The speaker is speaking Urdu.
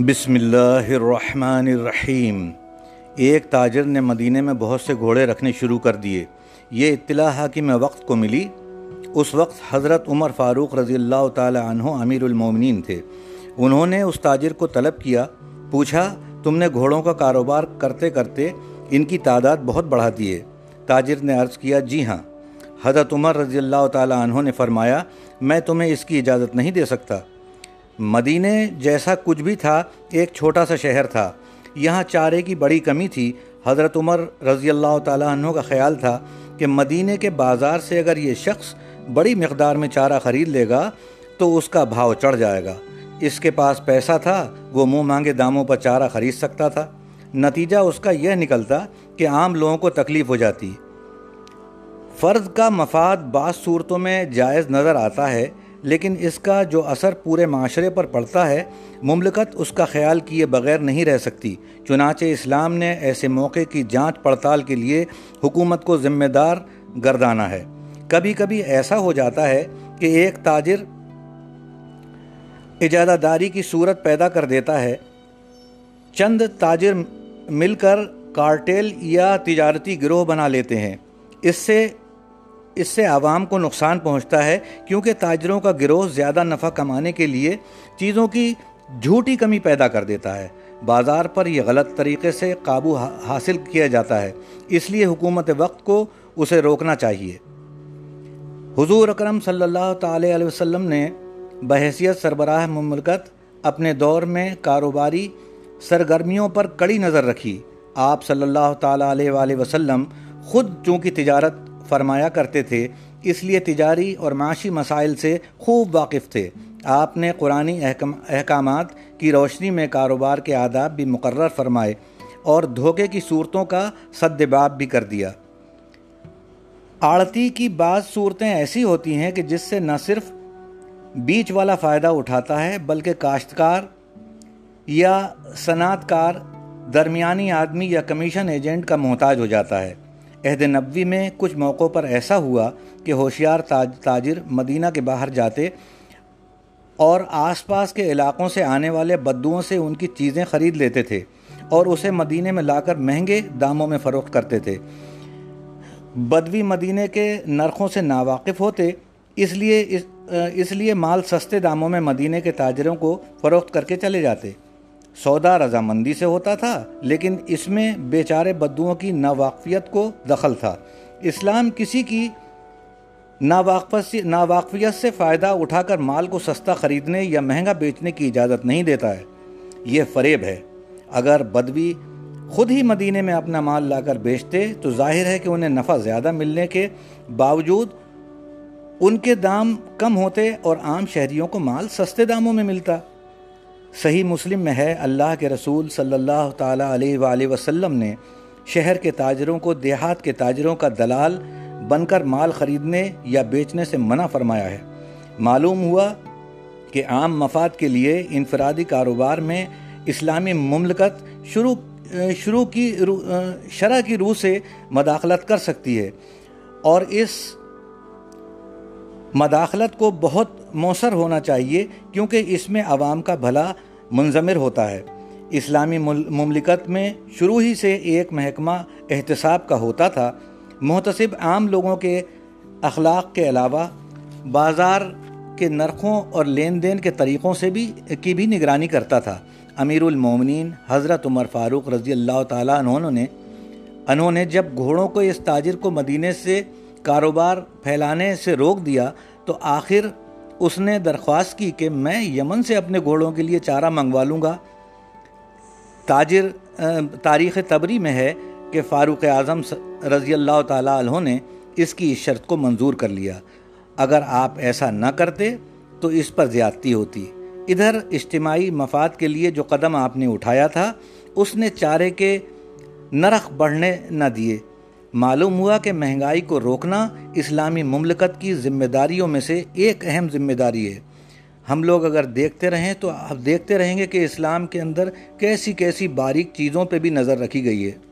بسم اللہ الرحمن الرحیم۔ ایک تاجر نے مدینے میں بہت سے گھوڑے رکھنے شروع کر دیے۔ یہ اطلاع حاکم وقت کو ملی۔ اس وقت حضرت عمر فاروق رضی اللہ تعالی عنہ امیر المومنین تھے۔ انہوں نے اس تاجر کو طلب کیا۔ پوچھا، تم نے گھوڑوں کا کاروبار کرتے کرتے ان کی تعداد بہت بڑھا دیے تاجر نے عرض کیا جی ہاں۔ حضرت عمر رضی اللہ تعالی عنہ نے فرمایا، میں تمہیں اس کی اجازت نہیں دے سکتا۔ مدینے جیسا کچھ بھی تھا، ایک چھوٹا سا شہر تھا۔ یہاں چارے کی بڑی کمی تھی۔ حضرت عمر رضی اللہ تعالیٰ عنہ کا خیال تھا کہ مدینے کے بازار سے اگر یہ شخص بڑی مقدار میں چارہ خرید لے گا، تو اس کا بھاؤ چڑھ جائے گا۔ اس کے پاس پیسہ تھا، وہ منہ مانگے داموں پر چارہ خرید سکتا تھا۔ نتیجہ اس کا یہ نکلتا کہ عام لوگوں کو تکلیف ہو جاتی۔ فرض کا مفاد بعض صورتوں میں جائز نظر آتا ہے لیکن اس کا جو اثر پورے معاشرے پر پڑتا ہے، مملکت اس کا خیال کیے بغیر نہیں رہ سکتی۔ چنانچہ اسلام نے ایسے موقع کی جانچ پڑتال کے لیے حکومت کو ذمہ دار گردانا ہے۔ کبھی کبھی ایسا ہو جاتا ہے کہ ایک تاجر اجازہ داری کی صورت پیدا کر دیتا ہے۔ چند تاجر مل کر کارٹیل یا تجارتی گروہ بنا لیتے ہیں۔ اس سے اس سے عوام کو نقصان پہنچتا ہے، کیونکہ تاجروں کا گروہ زیادہ نفع کمانے کے لیے چیزوں کی جھوٹی کمی پیدا کر دیتا ہے۔ بازار پر یہ غلط طریقے سے قابو حاصل کیا جاتا ہے، اس لیے حکومت وقت کو اسے روکنا چاہیے۔ حضور اکرم صلی اللہ تعالی علیہ وسلم نے بحیثیت سربراہ مملکت اپنے دور میں کاروباری سرگرمیوں پر کڑی نظر رکھی۔ آپ صلی اللہ تعالیٰ علیہ وآلہ وسلم خود چونکہ تجارت فرمایا کرتے تھے، اس لیے تجاری اور معاشی مسائل سے خوب واقف تھے۔ آپ نے قرآن احکامات کی روشنی میں کاروبار کے آداب بھی مقرر فرمائے اور دھوکے کی صورتوں کا باب بھی کر دیا۔ آڑتی کی بعض صورتیں ایسی ہوتی ہیں کہ جس سے نہ صرف بیچ والا فائدہ اٹھاتا ہے بلکہ کاشتکار یا صنعت کار درمیانی آدمی یا کمیشن ایجنٹ کا محتاج ہو جاتا ہے۔ عہد نبوی میں کچھ موقعوں پر ایسا ہوا کہ ہوشیار تاجر مدینہ کے باہر جاتے اور آس پاس کے علاقوں سے آنے والے بدوؤں سے ان کی چیزیں خرید لیتے تھے اور اسے مدینے میں لا کر مہنگے داموں میں فروخت کرتے تھے۔ بدوی مدینے کے نرخوں سے ناواقف ہوتے، اس لیے اس لیے مال سستے داموں میں مدینے کے تاجروں کو فروخت کر کے چلے جاتے۔ سودا رضامندی سے ہوتا تھا، لیکن اس میں بیچارے بدوؤں کی ناواقفیت کو دخل تھا۔ اسلام کسی کی ناواقفیت سے فائدہ اٹھا کر مال کو سستا خریدنے یا مہنگا بیچنے کی اجازت نہیں دیتا ہے۔ یہ فریب ہے۔ اگر بدوی خود ہی مدینے میں اپنا مال لا کر بیچتے، تو ظاہر ہے کہ انہیں نفع زیادہ ملنے کے باوجود ان کے دام کم ہوتے اور عام شہریوں کو مال سستے داموں میں ملتا۔ صحیح مسلم میں ہے، اللہ کے رسول صلی اللہ تعالیٰ علیہ وآلہ وسلم نے شہر کے تاجروں کو، دیہات کے تاجروں کا دلال بن کر مال خریدنے یا بیچنے سے منع فرمایا ہے۔ معلوم ہوا کہ عام مفاد کے لیے انفرادی کاروبار میں اسلامی مملکت شروع شروع کی شرح کی روح سے مداخلت کر سکتی ہے اور اس مداخلت کو بہت مؤثر ہونا چاہیے کیونکہ اس میں عوام کا بھلا منظمر ہوتا ہے۔ اسلامی مملکت میں شروع ہی سے ایک محکمہ احتساب کا ہوتا تھا۔ محتسب عام لوگوں کے اخلاق کے علاوہ بازار کے نرخوں اور لین دین کے طریقوں سے بھی، کی بھی نگرانی کرتا تھا۔ امیر المومنین حضرت عمر فاروق رضی اللہ تعالیٰ انہوں نے انہوں نے جب گھوڑوں کو اس تاجر کو مدینے سے کاروبار پھیلانے سے روک دیا تو آخر اس نے درخواست کی کہ میں یمن سے اپنے گھوڑوں کے لیے چارہ منگوا لوں گا۔ تاجر تاریخ تبری میں ہے کہ فاروق اعظم رضی اللہ تعالیٰ عنہ نے اس کی شرط کو منظور کر لیا۔ اگر آپ ایسا نہ کرتے تو اس پر زیادتی ہوتی۔ ادھر اجتماعی مفاد کے لیے جو قدم آپ نے اٹھایا تھا، اس نے چارے کے نرخ بڑھنے نہ دیے۔ معلوم ہوا کہ مہنگائی کو روکنا اسلامی مملکت کی ذمہ داریوں میں سے ایک اہم ذمہ داری ہے۔ ہم لوگ اگر دیکھتے رہیں تو دیکھتے رہیں گے کہ اسلام کے اندر کیسی کیسی باریک چیزوں پہ بھی نظر رکھی گئی ہے۔